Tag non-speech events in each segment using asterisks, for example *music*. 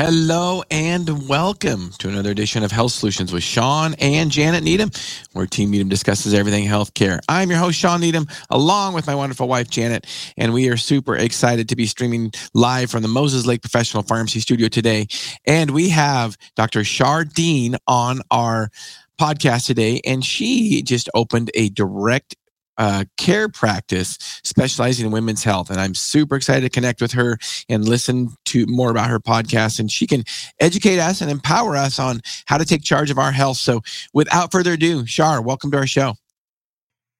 Hello and welcome to another edition of Health Solutions with Shawn and Janet Needham, where Team Needham discusses everything healthcare. I'm your host, Shawn Needham, along with my wonderful wife, Janet, and we are super excited to be streaming live from the Moses Lake Professional Pharmacy Studio today. And we have Dr. Shar Dean on our podcast today, and she just opened a direct uh, care practice specializing in women's health. And I'm super excited to connect with her and listen to more about her podcast. And she can educate us and empower us on how to take charge of our health. So without further ado, Shar, welcome to our show.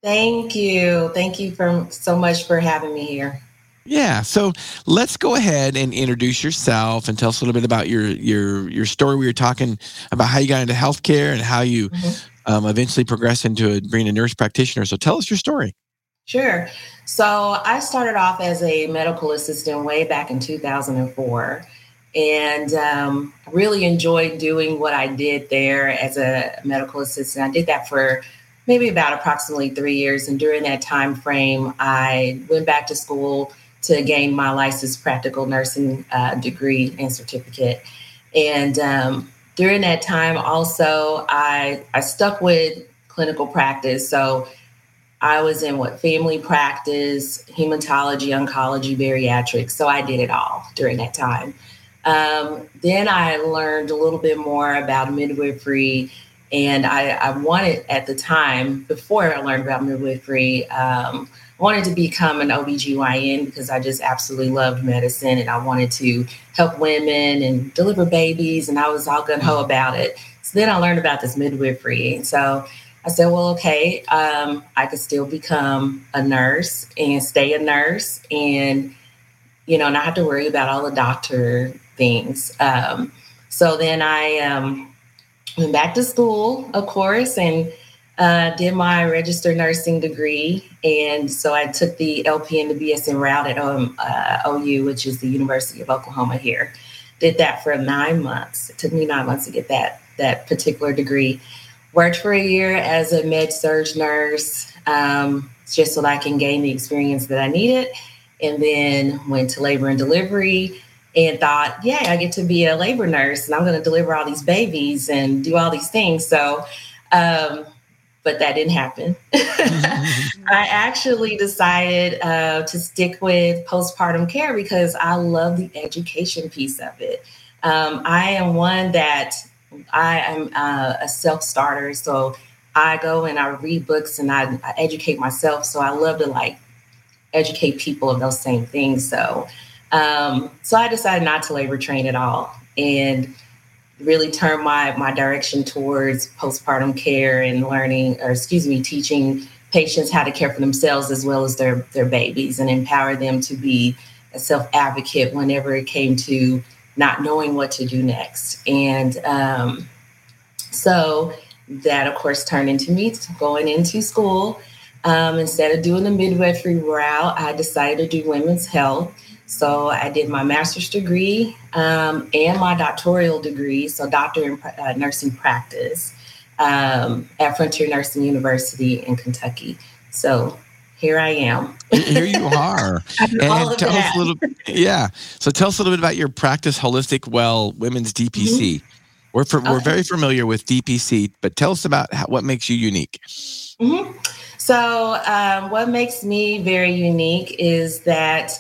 Thank you. Thank you for so much for having me here. Yeah, so let's go ahead and introduce yourself and tell us a little bit about your your your story. We were talking about how you got into healthcare and how you mm-hmm um, eventually progress into a, being a nurse practitioner. So tell us your story. Sure. So I started off as a medical assistant way back in 2004 and um, really enjoyed doing what I did there as a medical assistant. I did that for maybe about approximately three years. And during that time frame, I went back to school to gain my licensed practical nursing uh, degree and certificate. And um, during that time also i i stuck with clinical practice. So i was in what family practice hematology oncology bariatrics. So i did it all during that time. Um, then i learned a little bit more about midwifery. And I, I wanted at the time before i learned about midwifery um, wanted to become an OBGYN because I just absolutely loved medicine and I wanted to help women and deliver babies and I was all gun ho mm-hmm. about it. So then I learned about this midwifery. So I said, well, okay, um, I could still become a nurse and stay a nurse and, you know, not have to worry about all the doctor things. Um, so then I um, went back to school, of course, and uh, did my registered nursing degree. And so I took the LPN to BSN route at um, uh, OU, which is the University of Oklahoma here. Did that for nine months. It took me nine months to get that, that particular degree. Worked for a year as a med surg nurse, um, just so that I can gain the experience that I needed. And then went to labor and delivery and thought, yeah, I get to be a labor nurse and I'm going to deliver all these babies and do all these things. So, um, but that didn't happen. *laughs* I actually decided uh, to stick with postpartum care because I love the education piece of it. Um, I am one that I am uh, a self starter, so I go and I read books and I, I, educate myself. So I love to like educate people of those same things. So, um, so I decided not to labor train at all, and really turn my my direction towards postpartum care and learning or excuse me teaching patients how to care for themselves as well as their their babies and empower them to be a self advocate whenever it came to not knowing what to do next. And um, so that of course turned into me going into school. Um, instead of doing the midwifery route i decided to do women's health so I did my master's degree um, and my doctoral degree, so doctor in uh, nursing practice um, at Frontier Nursing University in Kentucky. So here I am. here you are. *laughs* and tell us a little yeah. So tell us a little bit about your practice holistic well women's DPC. Mm-hmm. We're for, okay. we're very familiar with DPC, but tell us about how, what makes you unique. Mm-hmm. So um, what makes me very unique is that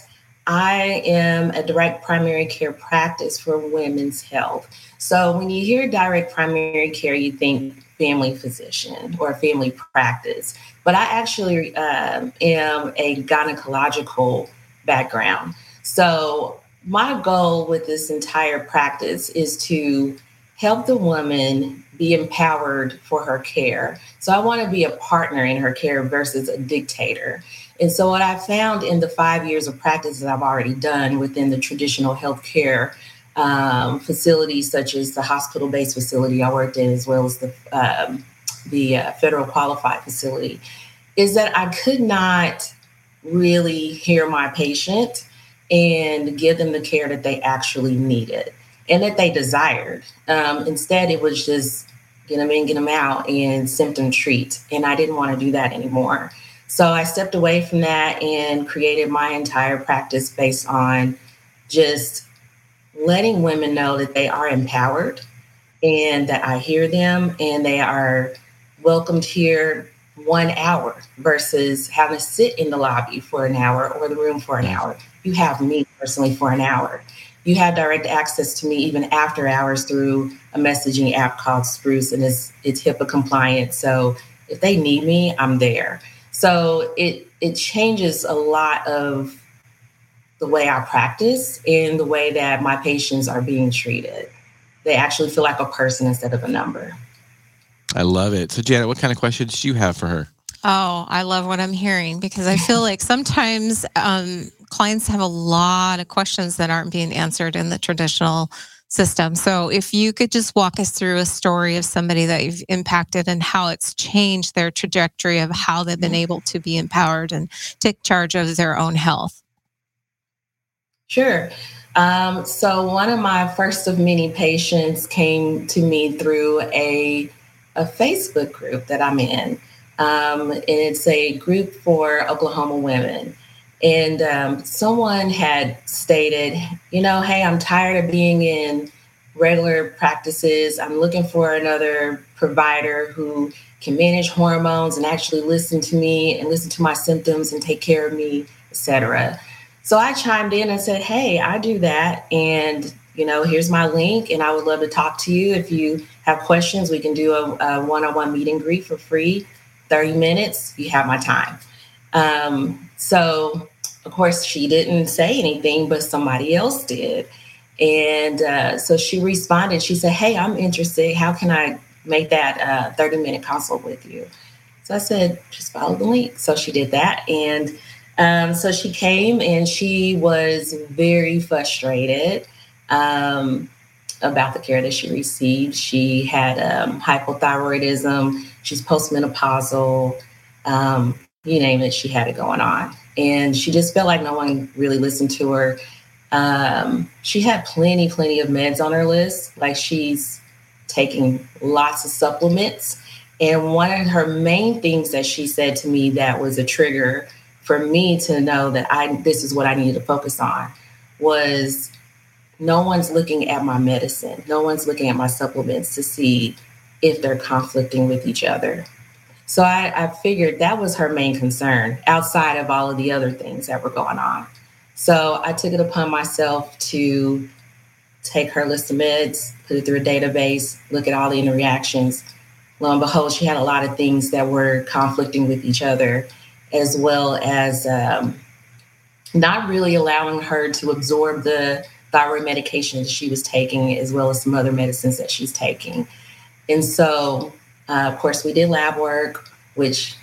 I am a direct primary care practice for women's health. So when you hear direct primary care, you think family physician or family practice. But I actually um, am a gynecological background. So my goal with this entire practice is to help the woman be empowered for her care. So I want to be a partner in her care versus a dictator. And so, what I found in the five years of practice that I've already done within the traditional healthcare um, facilities, such as the hospital based facility I worked in, as well as the, um, the uh, federal qualified facility, is that I could not really hear my patient and give them the care that they actually needed and that they desired. Um, instead, it was just get them in, get them out, and symptom treat. And I didn't want to do that anymore. So I stepped away from that and created my entire practice based on just letting women know that they are empowered and that I hear them and they are welcomed here one hour versus having to sit in the lobby for an hour or the room for an hour. You have me personally for an hour. You have direct access to me even after hours through a messaging app called Spruce, and it's it's HIPAA compliant. So if they need me, I'm there. So it it changes a lot of the way I practice and the way that my patients are being treated. They actually feel like a person instead of a number. I love it. So, Janet, what kind of questions do you have for her? Oh, I love what I'm hearing because I feel like sometimes um, clients have a lot of questions that aren't being answered in the traditional system. So, if you could just walk us through a story of somebody that you've impacted and how it's changed their trajectory of how they've been able to be empowered and take charge of their own health. Sure. Um, so, one of my first of many patients came to me through a, a Facebook group that I'm in. Um, and it's a group for Oklahoma women. And um, someone had stated, you know, hey, I'm tired of being in regular practices. I'm looking for another provider who can manage hormones and actually listen to me and listen to my symptoms and take care of me, etc. So I chimed in and said, Hey, I do that. And, you know, here's my link. And I would love to talk to you. If you have questions, we can do a one on one meet and greet for free 30 minutes. You have my time. Um, so, of course, she didn't say anything, but somebody else did. And uh, so she responded. She said, Hey, I'm interested. How can I make that uh, 30 minute consult with you? So I said, Just follow the link. So she did that. And um, so she came and she was very frustrated um, about the care that she received. She had um, hypothyroidism, she's postmenopausal, um, you name it, she had it going on. And she just felt like no one really listened to her. Um, she had plenty, plenty of meds on her list. Like she's taking lots of supplements. And one of her main things that she said to me that was a trigger for me to know that I this is what I needed to focus on was no one's looking at my medicine. No one's looking at my supplements to see if they're conflicting with each other. So I, I figured that was her main concern outside of all of the other things that were going on. So I took it upon myself to take her list of meds, put it through a database, look at all the interactions. Lo and behold, she had a lot of things that were conflicting with each other as well as um, not really allowing her to absorb the thyroid medication that she was taking, as well as some other medicines that she's taking. And so, uh, of course, we did lab work, which,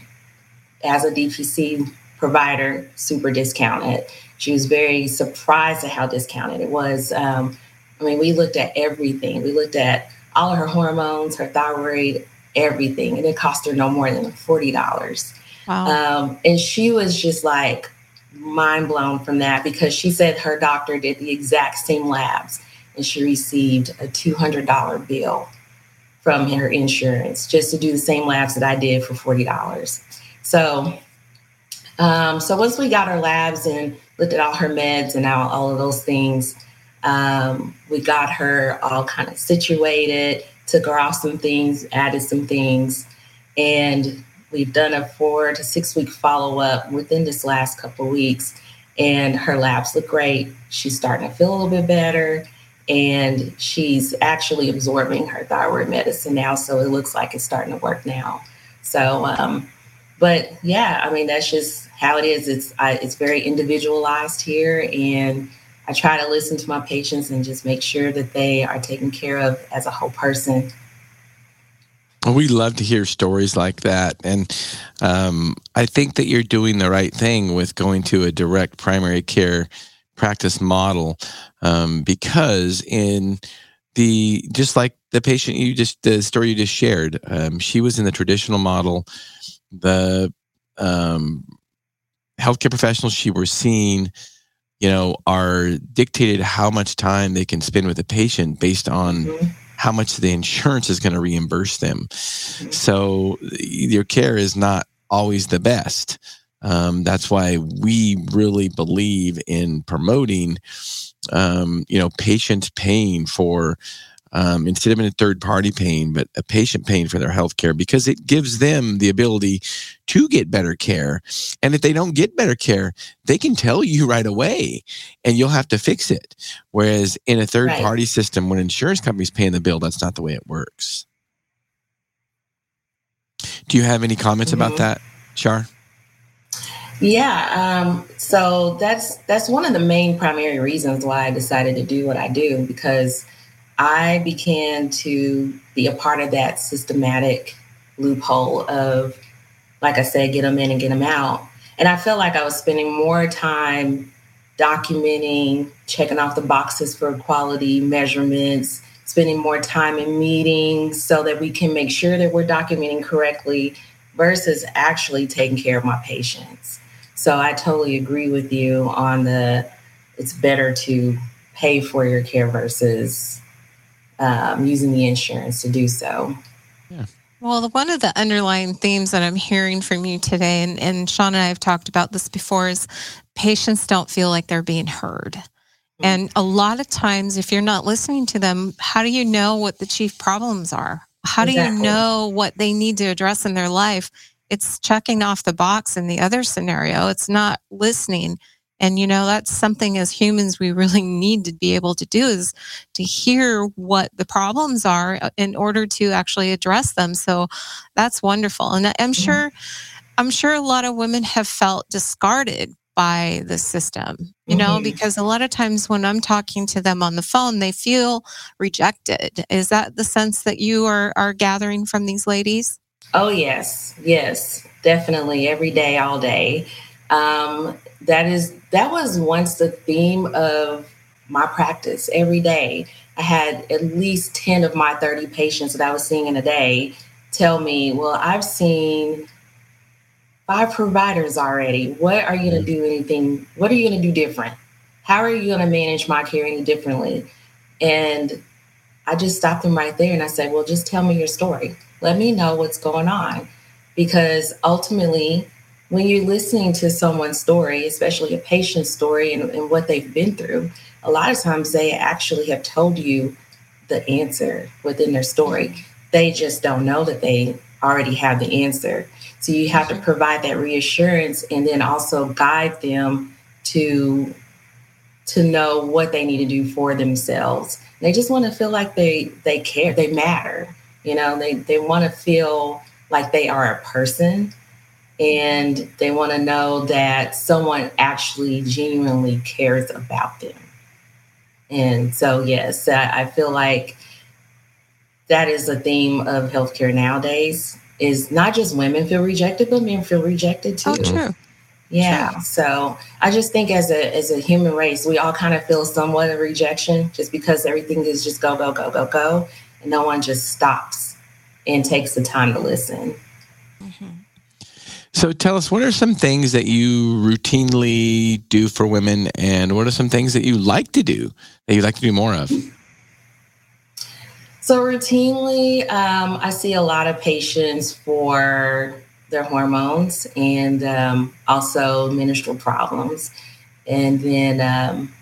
as a DPC provider, super discounted. She was very surprised at how discounted it was. Um, I mean, we looked at everything. We looked at all of her hormones, her thyroid, everything, and it cost her no more than forty dollars. Wow. Um, and she was just like mind blown from that because she said her doctor did the exact same labs and she received a $200 bill from her insurance just to do the same labs that I did for $40. So, um, so once we got our labs and looked at all her meds and all, all of those things, um, we got her all kind of situated, took her off some things, added some things, and We've done a four to six week follow up within this last couple weeks, and her labs look great. She's starting to feel a little bit better, and she's actually absorbing her thyroid medicine now. So it looks like it's starting to work now. So, um, but yeah, I mean that's just how it is. It's I, it's very individualized here, and I try to listen to my patients and just make sure that they are taken care of as a whole person we love to hear stories like that. And um, I think that you're doing the right thing with going to a direct primary care practice model um, because in the just like the patient you just the story you just shared um, she was in the traditional model the um, healthcare professionals she was seeing you know are dictated how much time they can spend with a patient based on mm-hmm how much the insurance is going to reimburse them. So your care is not always the best. Um, that's why we really believe in promoting, um, you know, patient paying for um, instead of in a third party paying, but a patient paying for their health care because it gives them the ability to get better care. And if they don't get better care, they can tell you *laughs* right away and you'll have to fix it. Whereas in a third party system, when insurance companies paying the bill, that's not the way it works. Do you have any comments mm-hmm. about that, Char? Yeah, um, so that's that's one of the main primary reasons why I decided to do what I do because I began to be a part of that systematic loophole of, like I said, get them in and get them out. And I felt like I was spending more time documenting, checking off the boxes for quality measurements, spending more time in meetings so that we can make sure that we're documenting correctly versus actually taking care of my patients. So I totally agree with you on the it's better to pay for your care versus um, using the insurance to do so. Yeah. Well, one of the underlying themes that I'm hearing from you today, and, and Shawn and I have talked about this before, is patients don't feel like they're being heard. Mm-hmm. And a lot of times, if you're not listening to them, how do you know what the chief problems are? How exactly. do you know what they need to address in their life? It's checking off the box in the other scenario. It's not listening and, you know, that's something as humans we really *laughs* need to be able to do is to hear what the problems are uh, in order to actually address them. So that's wonderful. And I'm sure, I'm sure a lot of women have felt discarded by the system, you know, mm-hmm. because a lot of times when I'm talking to them on the phone, they feel rejected. Is that the sense that you are, are gathering from these ladies? Oh, yes. Yes, definitely. Every day, all day. Um, that is that was once the theme of my practice every day. I had at least 10 of my 30 patients that I was seeing in a day tell me, Well, I've seen five providers already. What are you going to do anything? What are you going to do different? How are you going to manage my care any differently? And I just stopped them right there and I said, Well, just tell me your story. Let me know what's going on. Because ultimately, when you're listening to someone's story, especially a patient's story and, and, what they've been through, a lot of times they actually have told you the answer within their story. They just don't know that they already have the answer. So you have to provide that reassurance and then also guide them to to know what they need to do for themselves. They just want to feel like they they care, they matter. You know, they they want to feel like they are a person and they want to know that someone actually genuinely cares about them. And so, yes, I, feel like that is a theme of healthcare nowadays. Is not just women feel rejected, but men feel rejected too. Oh, true. Yeah. True. So I just think as a as a human race, we all kind of feel somewhat of rejection just because everything is just go go go go go, no one just stops and takes the time to listen. Mm-hmm. So tell us, what are some things that you routinely do for women, and what are some things that you like to do that you'd like to do more of? So routinely, um, I see a lot of patients for their hormones and um, also menstrual problems, and then um,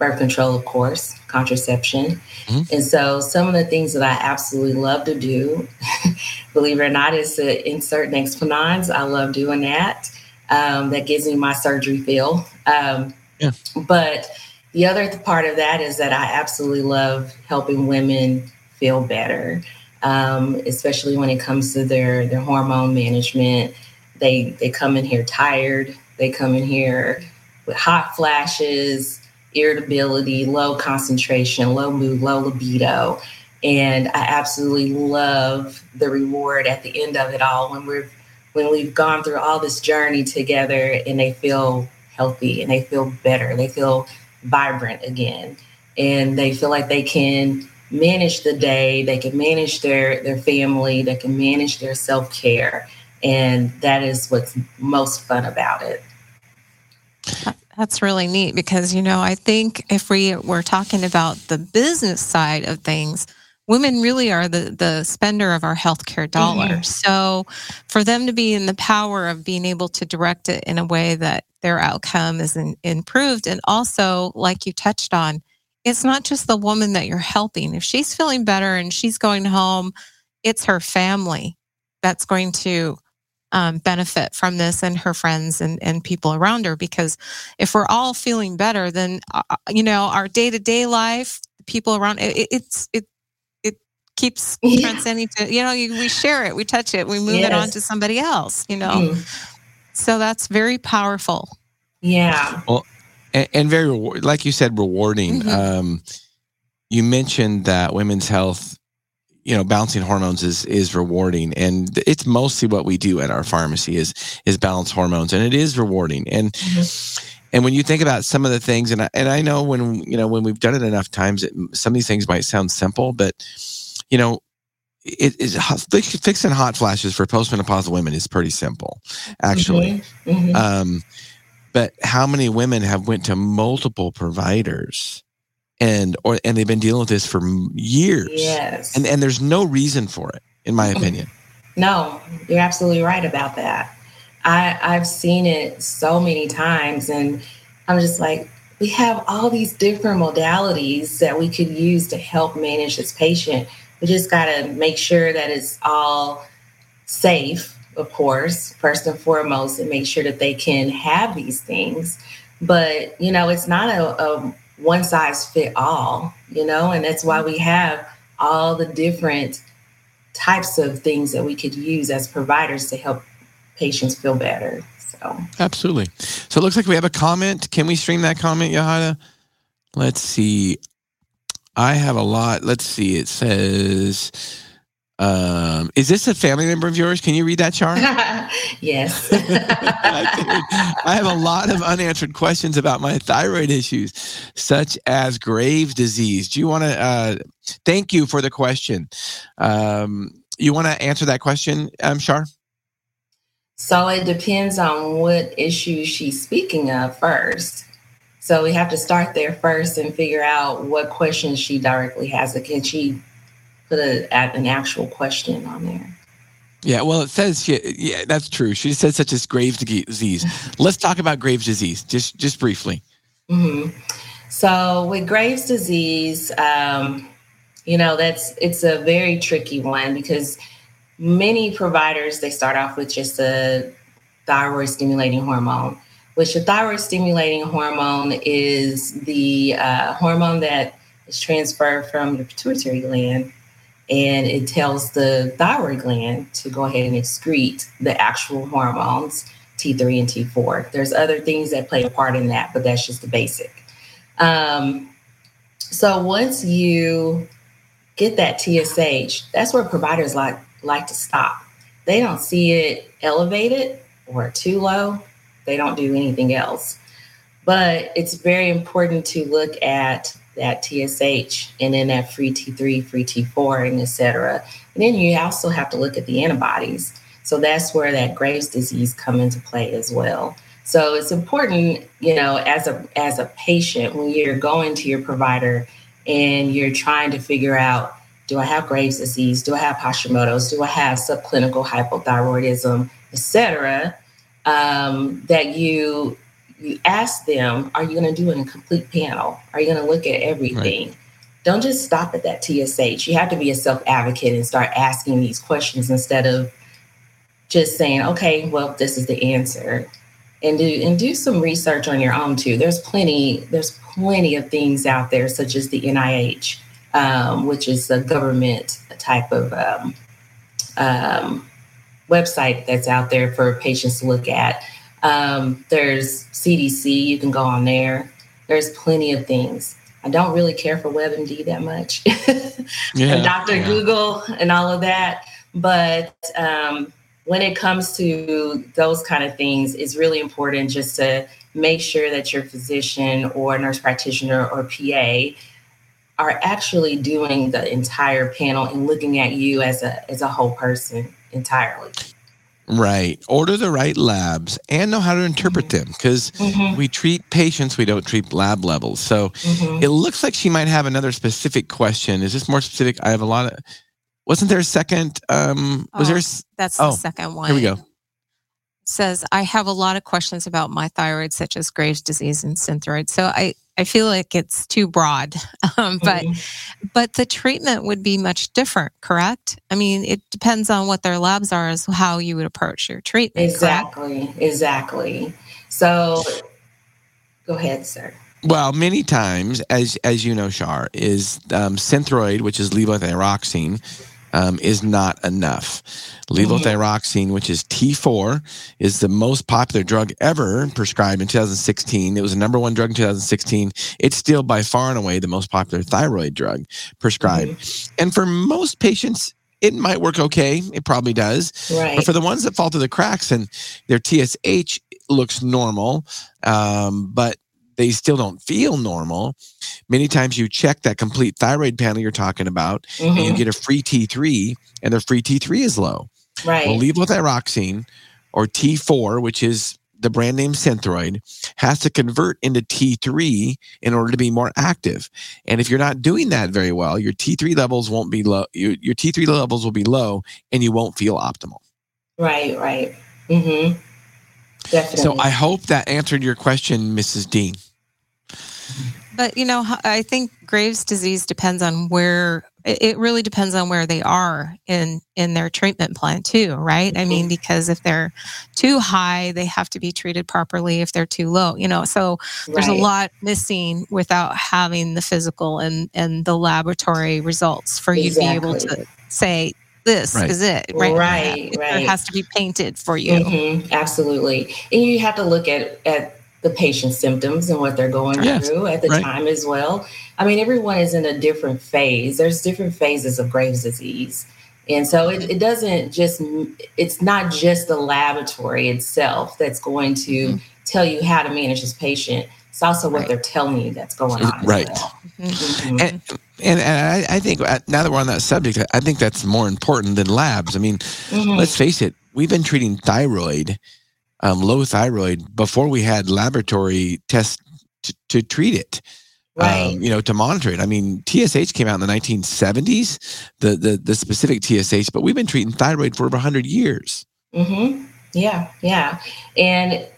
birth control, of course, contraception. Mm-hmm. And so, some of the things that I absolutely love to do, *laughs* believe it or not, is to insert Nexplanons. I love doing that. Um, that gives me my surgery feel. Um, yeah. But the other part of that is that I absolutely love helping women feel better, um, especially when it comes to their their hormone management. They they come in here tired. They come in here with hot flashes irritability, low concentration, low mood, low libido. And I absolutely love the reward at the end of it all when we're when we've gone through all this journey together and they feel healthy and they feel better, they feel vibrant again, and they feel like they can manage the day, they can manage their their family, they can manage their self-care. And that is what's most fun about it. That's really neat because, you know, I think if we were talking about the business side of things, women really are the the spender of our healthcare dollar. Mm-hmm. So for them to be in the power of being able to direct it in a way that their outcome is in, improved and also like you touched on it's not just the woman that you're helping. If she's feeling better and she's going home, it's her family that's going to um, benefit from this and her friends and, and people around her. Because if we're all feeling better, then, uh, uh you know, our day to day life, people around it, it's, it, it keeps *laughs* yeah. transcending to, you know, we share it, we touch it, we move yes. it on to somebody else, you know. Mm. So that's very powerful. Yeah. Well, and, and very like you said rewarding mm-hmm. um, you mentioned that women's health you know balancing hormones is is rewarding and it's mostly what we do at our pharmacy is is balance hormones and it is rewarding and mm-hmm. and when you think about some of the things and I, and I know when you know when we've done it enough times it, some of these things might sound simple but you know it is fixing hot flashes for postmenopausal women is pretty simple actually mm-hmm. mm-hmm. um but how many women have went to multiple providers and or and they've been dealing with this for years. Yes. And and there's no reason for it in my opinion. No you're absolutely right about that. I i've seen it so many times and i'm just like we have all these different modalities that we could use to help manage this patient. We just got to make sure that it's all safe of course, first and foremost, and make sure that they can have these things. But, you know, it's not a, a one size fit all, you know, and that's why we have all the different types of things that we could use as providers to help patients feel better. So absolutely. So it looks like we have a comment. Can we stream that comment, Yahada? Let's see. I have a lot. Let's see. It says um, is this a family member of yours? Can you read that, Char? *laughs* yes. *laughs* I have a lot of unanswered questions about my thyroid issues, such as Graves' disease. Do you want to? Uh, thank you for the question. Um, you want to answer that question, um, Char? So it depends on what issue she's speaking of first. So we have to start there first and figure out what questions she directly has. Can she put a, an actual question on there. Yeah, well, it says yeah, yeah, that's true. She said such as Graves' disease. *laughs* Let's talk about Graves' disease, just just briefly. Mm-hmm. So with Graves' disease, um, you know that's it's a very tricky one because many providers they start off with just a thyroid stimulating hormone, which the thyroid stimulating hormone is the uh, hormone that is transferred from the pituitary gland and it tells the thyroid gland to go ahead and excrete the actual hormones T3 and T4. There's other things that play a part in that, but that's just the basic. Um, so once you get that TSH, that's where providers like like to stop. They don't see it elevated or too low. They don't do anything else. But it's very important to look at that TSH and then that free T3, free T4, and et cetera. And then you also have to look at the antibodies. So that's where that Graves' disease come into play as well. So it's important, you know, as a as a patient when you're going to your provider and you're trying to figure out, do I have Graves' disease? Do I have Hashimoto's? Do I have subclinical hypothyroidism, et cetera? Um, that you you ask them, are you going to do a complete panel? Are you going to look at everything? Right. Don't just stop at that TSH. You have to be a self advocate and start asking these questions instead of just saying, okay, well, this is the answer. And do and do some research on your own too. There's plenty, there's plenty of things out there, such as the NIH, um, which is a government type of um, um, website that's out there for patients to look at um, there's CDC, you can go on there. There's plenty of things. I don't really care for WebMD that much, *laughs* yeah, and Dr. Yeah. Google and all of that. But um, when it comes to those kind of things, it's really important just to make sure that your physician or nurse practitioner or PA are actually doing the entire panel and looking at you as a as a whole person entirely. Right. Order the right labs and know how to interpret Mm-hmm. them because Mhm. we treat patients, we don't treat lab levels. So Mhm. it looks like she might have another specific question. Is this more specific? I have a lot of. Wasn't there a second? Um, was Oh, there? a That's Oh, the second one. Here we go. Says I have a lot of questions about my thyroid, such as Graves' disease and synthroid. So I, I feel like it's too broad, *laughs* um, but Mhm. but the treatment would be much different, correct? I mean, it depends on what their labs are, as how you would approach your treatment. correct? exactly, exactly. So, go ahead, sir. Well, many times, as as you know, Shar, is um, Synthroid, which is levothyroxine, um, is not enough. Levothyroxine, which is T4, is the most popular drug ever prescribed in 2016. It was the number one drug in 2016. It's still by far and away the most popular thyroid drug prescribed. And for most patients, it might work okay. It probably does. Right. But for the ones that fall through the cracks and their TSH looks normal, um, but they still don't feel normal, many times you check that complete thyroid panel you're talking about and you Mhm. get a free T3 and their free T3 is low. right. Well, levothyroxine or T4, which is the brand name Synthroid, has to convert into T3 in order to be more active. And if you're not doing that very well, your T3 levels won't be low. Your, your T3 levels will be low and you won't feel optimal. right. Right. Mm-hmm. Definitely. So I hope that answered your question, Mrs. Dean. But you know, I think Graves' disease depends on where it it really depends on where they are in in their treatment plan too, right? I mean, because if they're too high, they have to be treated properly. If they're too low, you know, so there's a lot missing without having the physical and and the laboratory results for you to be able to say this Right. is it, right? Right, The picture right. has to be painted for you. Mhm, absolutely. And you have to look at, at the patient's symptoms and what they're going Yes, through at the right. time as well. I mean, everyone is in a different phase. There's different phases of Graves' disease. And so it, it doesn't just, it's not just the laboratory itself that's going to tell you how to manage this patient. It's also what Right. they're telling you that's going on. Right. well. Mhm. Mhm. And, and, and I, I think uh, now that we're on that subject, I think that's more important than labs. I mean, Mhm. let's face it, we've been treating thyroid, um, low thyroid, before we had laboratory tests to, to treat it. right. Um, you know, to monitor it. I mean, TSH came out in the 1970s, the, the the specific TSH, but we've been treating thyroid for over 100 years. Mm-hmm. Yeah, yeah. And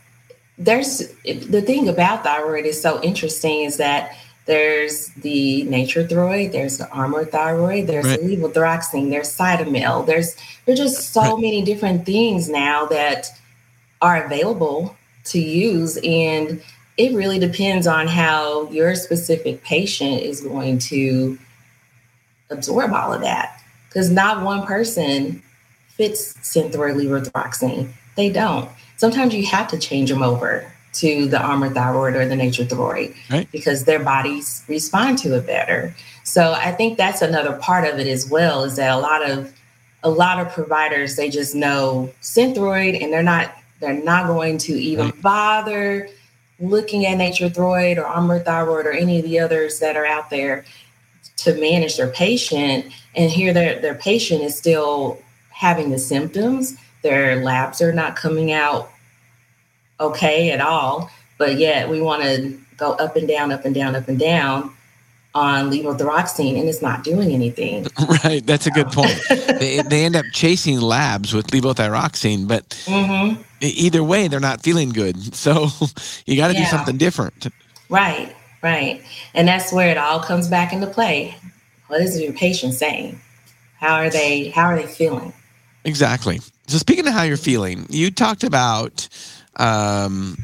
there's the thing about thyroid is so interesting is that there's the nature thyroid, there's the Armour thyroid, there's Right. the levothyroxine, there's cytomel, there's there's just so Right. many different things now that are available to use and it really depends on how your specific patient is going to absorb all of that because not one person fits synthroid levothyroxine. They don't. Sometimes you have to change them over to the Armour thyroid or the nature thyroid Right. because their bodies respond to it better. So I think that's another part of it as well is that a lot of a lot of providers they just know synthroid and they're not they're not going to even Right. bother looking at nature thyroid or Armour thyroid or any of the others that are out there to manage their patient and here their their patient is still having the symptoms their labs are not coming out okay at all but yet we want to go up and down up and down up and down on levothyroxine and it's not doing anything *laughs* right. That's a good point. *laughs* they, they end up chasing labs with levothyroxine, but hmm e- either way, they're not feeling good. *laughs* So you got to do something different. right right and that's where it all comes back into play what is your patient saying how are they how are they feeling Exactly. So speaking of how you're feeling, you talked about um,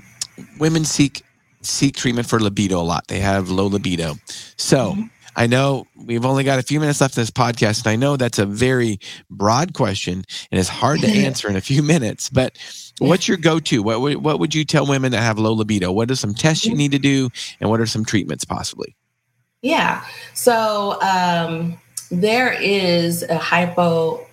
women seek seek treatment for libido a lot. They have low libido. So Mhm. I know we've only got a few minutes left in this podcast, and I know that's a very broad question and it's hard to *laughs* answer in a few minutes. But what's your go-to? What would- what would you tell women that have low libido? What are some tests you need to do, and what are some treatments possibly? Yeah. So um, there is a hypo.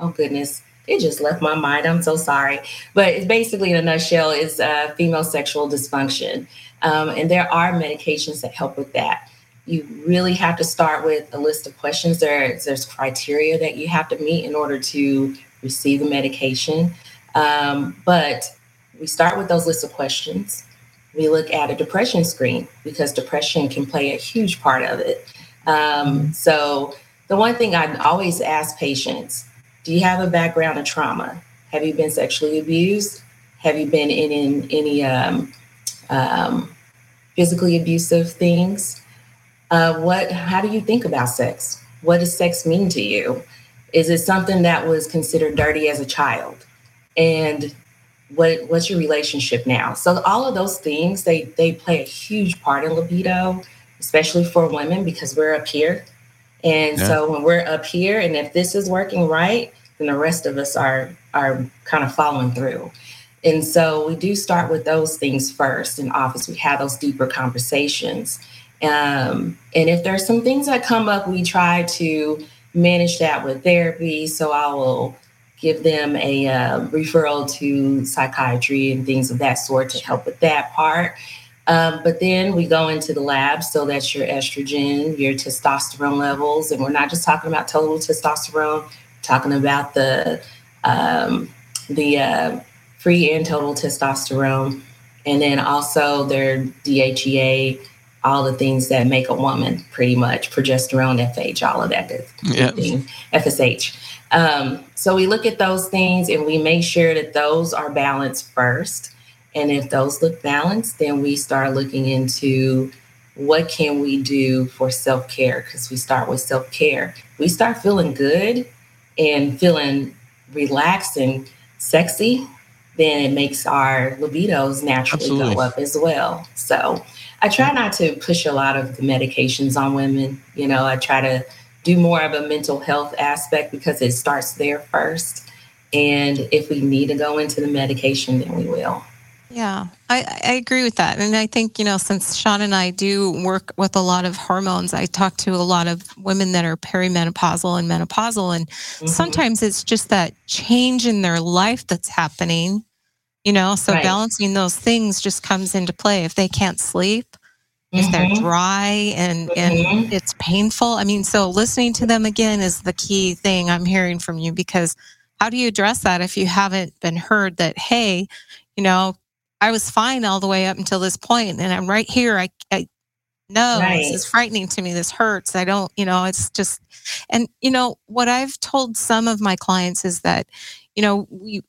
Oh goodness, it just left my mind. I'm so sorry. But it's basically, in a nutshell, is uh, female sexual dysfunction, um, and there are medications that help with that. You really have to start with a list of questions. There, there's criteria that you have to meet in order to receive the medication. Um, but we start with those lists of questions. We look at a depression screen because depression can play a huge part of it. Um, so, the one thing I always ask patients do you have a background of trauma? Have you been sexually abused? Have you been in, in any um, um, physically abusive things? Uh, what? How do you think about sex? What does sex mean to you? Is it something that was considered dirty as a child? And what what's your relationship now? So all of those things they they play a huge part in libido, especially for women because we're up here. And yeah. so when we're up here, and if this is working right, then the rest of us are are kind of following through. And so we do start with those things first in office. We have those deeper conversations. Um, and if there's some things that come up, we try to manage that with therapy. So I will give them a uh, referral to psychiatry and things of that sort to help with that part. Um, but then we go into the lab, so that's your estrogen, your testosterone levels, and we're not just talking about total testosterone, talking about the um, the uh, free and total testosterone, and then also their DHEA, all the things that make a woman pretty much progesterone, FH, all of that good yep. thing, FSH. Um, so we look at those things and we make sure that those are balanced first. And if those look balanced, then we start looking into what can we do for self-care because we start with self-care. We start feeling good and feeling relaxed and sexy then it makes our libidos naturally Absolutely. go up as well. So I try not to push a lot of the medications on women. You know, I try to do more of a mental health aspect because it starts there first. And if we need to go into the medication, then we will. Yeah, I, I agree with that. And I think, you know, since Shawn and I do work with a lot of hormones, I talk to a lot of women that are perimenopausal and menopausal. And mm-hmm. sometimes it's just that change in their life that's happening, you know, so right. balancing those things just comes into play. If they can't sleep, if they're mm-hmm. dry and, mm-hmm. and it's painful. I mean, so listening to them again is the key thing I'm hearing from you because how do you address that if you haven't been heard that, hey, you know, I was fine all the way up until this point, and I'm right here. I, I no, right. this is frightening to me. This hurts. I don't, you know, it's just, and you know what I've told some of my clients is that, you know, we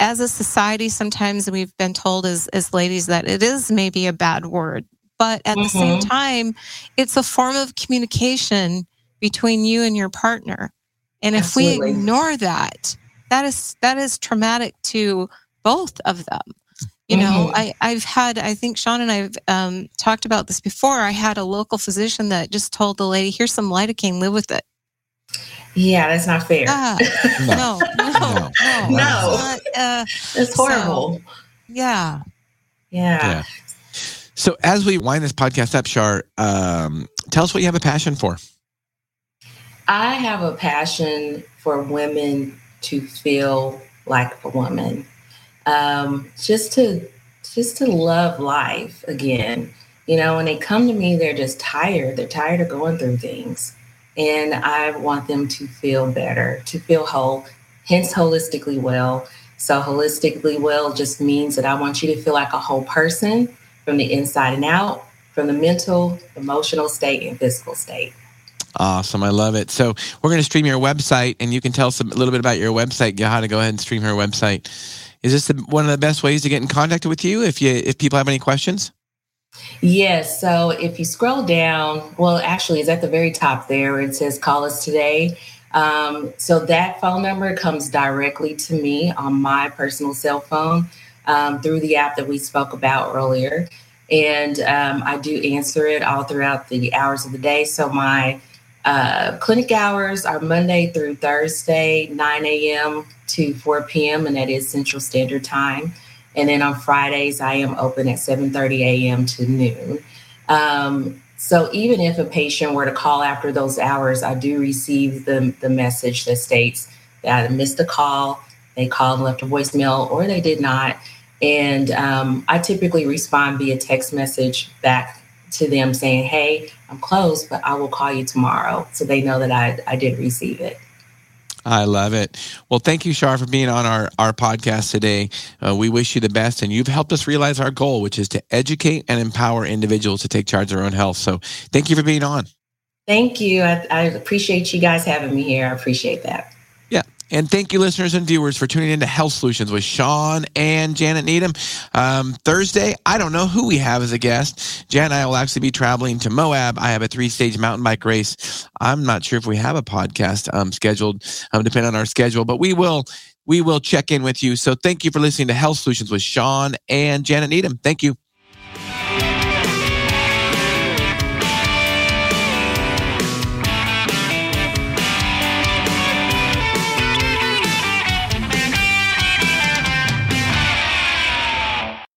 as a society sometimes we've been told as as ladies that it is maybe a bad word, but at mm-hmm. the same mm-hmm. time, it's a form of communication between you and your partner. And Absolutely. if we ignore that, that is that is traumatic to both of them. You know, mm-hmm. I, I've had, I think Shawn and I have um, talked about this before. I had a local physician that just told the lady, here's some lidocaine, live with it. Yeah, that's not fair. Uh, *laughs* no, no, no, no. no. Not, uh, it's horrible. So, yeah. yeah. Yeah. So as we wind this podcast up, Shar, um, tell us what you have a passion for. I have a passion for women to feel like a woman um, just to just to love life again. You know, when they come to me, they're just tired. They're tired of going through things. And I want them to feel better, to feel whole, hence holistically well. So, holistically well just means that I want you to feel like a whole person from the inside and out, from the mental, emotional state, and physical state. Awesome. I love it. So, we're going to stream your website, and you can tell us a little bit about your website, how to go ahead and stream her website. Is this the, one of the best ways to get in contact with you if you if people have any questions? Yes. So if you scroll down, well, actually, it's at the very top there it says "Call us today." Um, so that phone number comes directly to me on my personal cell phone um, through the app that we spoke about earlier, and um, I do answer it all throughout the hours of the day. So my uh, clinic hours are Monday through Thursday, 9 a.m. to 4 p.m., and that is Central Standard Time. And then on Fridays, I am open at 7:30 a.m. to noon. Um, so even if a patient were to call after those hours, I do receive the, the message that states that I missed a call, they called and left a voicemail, or they did not. And um, I typically respond via text message back to them saying, Hey, I'm closed, but I will call you tomorrow. So they know that I, I did receive it. I love it. Well, thank you, Shar, for being on our, our podcast today. Uh, we wish you the best, and you've helped us realize our goal, which is to educate and empower individuals to take charge of their own health. So thank you for being on. Thank you. I, I appreciate you guys having me here. I appreciate that. And thank you, listeners and viewers, for tuning in to Health Solutions with Shawn and Janet Needham. Um, Thursday, I don't know who we have as a guest. Janet and I will actually be traveling to Moab. I have a three stage mountain bike race. I'm not sure if we have a podcast um, scheduled, um, depending on our schedule, but we will. We will check in with you. So thank you for listening to Health Solutions with Shawn and Janet Needham. Thank you.